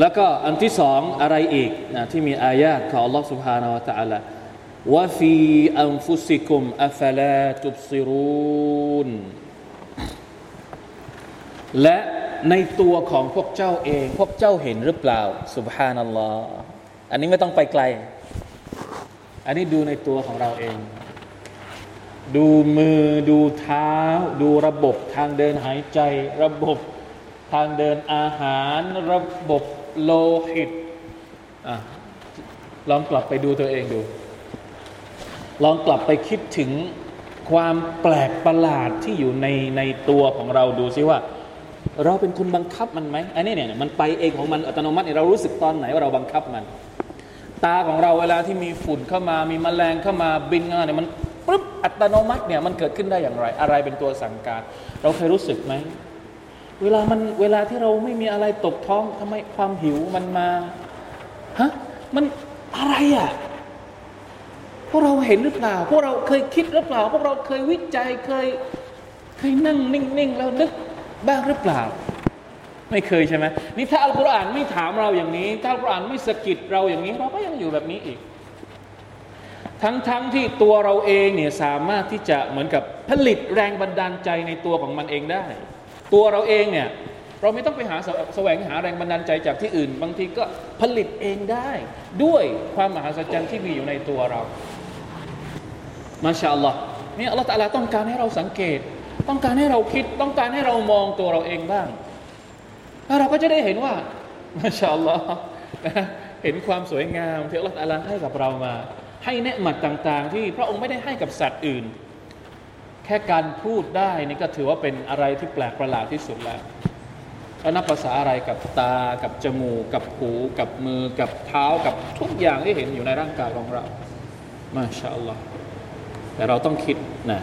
แล้วก็อันที่สองอะไรอีกนะที่มีอายาตของ Allah سبحانه และ تعالى ว่าฟีอันฟุสิกุมอัฟลาตุบซิรูนและในตัวของพวกเจ้าเอง พวกเจ้าเห็นหรือเปล่าสุบฮานัลลอฮ์อันนี้ไม่ต้องไปไกล อันนี้ดูในตัวของเราเอง ดูมือดูเท้า ดูระบบทางเดินหายใจ ระบบ ทางเดินอาหารระบบโลหิตอลองกลับไปดูตัวเองดู ลองกลับไปคิดถึงความแปลกประหลาดที่อยู่ในในตัวของเราดูซิว่า เราเป็นคนบังคับมันไหมอันนี้เนี่ยมันไปเองของมันอัตโนมัติเรารู้สึกตอนไหนว่าเราบังคับมัน ตาของเราเวลาที่มีฝุ่นเข้ามามีมแมลงเข้ามาบินเข้ามาเนี่ยมันปุ๊บอัตโนมัติเนี่ยมันเกิดขึ้นได้อย่างไร อะไรเป็นตัวสั่งการ เราเคยรู้สึกไหม เวลามันเวลาที่เราไม่มีอะไรตกท้องทำไมความหิวมันมาฮะมันอะไรอะพวกเราเห็นหรือเปล่า พวกเราเคยคิดหรือเปล่า พวกเราเคยวิจัยเคยเคยนั่งนิ่งๆแล้วนึกบ้างหรือเปล่า ไม่เคยใช่ไหมนี่ถ้าอัลกุรอานไม่ถามเราอย่างนี้ ถ้าอัลกุรอานไม่สะกิดเราอย่างนี้ เราก็ยังอยู่แบบนี้อีก ทั้งๆทที่ตัวเราเองเนี่ยสามารถที่จะเหมือนกับผลิตแรงบันดาลใจในตัวของมันเองได้ ตัวเราเองเนี่ยเราไม่ต้องไปหาแสวงหาแรงบันดาลใจจากที่อื่น บางทีก็ผลิตเองได้ ด้วยความมหัศจรรย์ที่มีอยู่ในตัวเรา มาชาอัลลอฮ์นี่อัลลอฮ์ตาลาต้องการให้เราสังเกต ต้องการให้เราคิดต้องการให้เรามองตัวเราเองบ้าง แล้วเราก็จะได้เห็นว่ามาชาอัลลอฮ์เห็นความสวยงามที่อัลลอฮ์ตาลาให้กับเรามา ให้เนืหมัดต่าง ๆ ที่พระองค์ไม่ได้ให้กับสัตว์อื่น แค่การพูดได้นี่ก็ถือว่าเป็นอะไรที่แปลกประหลาดที่สุดแล้วแล้วนับภาษาอะไรกับตา กับจมูก กับหู กับมือ กับเท้า กับทุกอย่างที่เห็นอยู่ในร่างกายของเรา มาชาอัลลอฮ์แต่เราต้องคิดนะ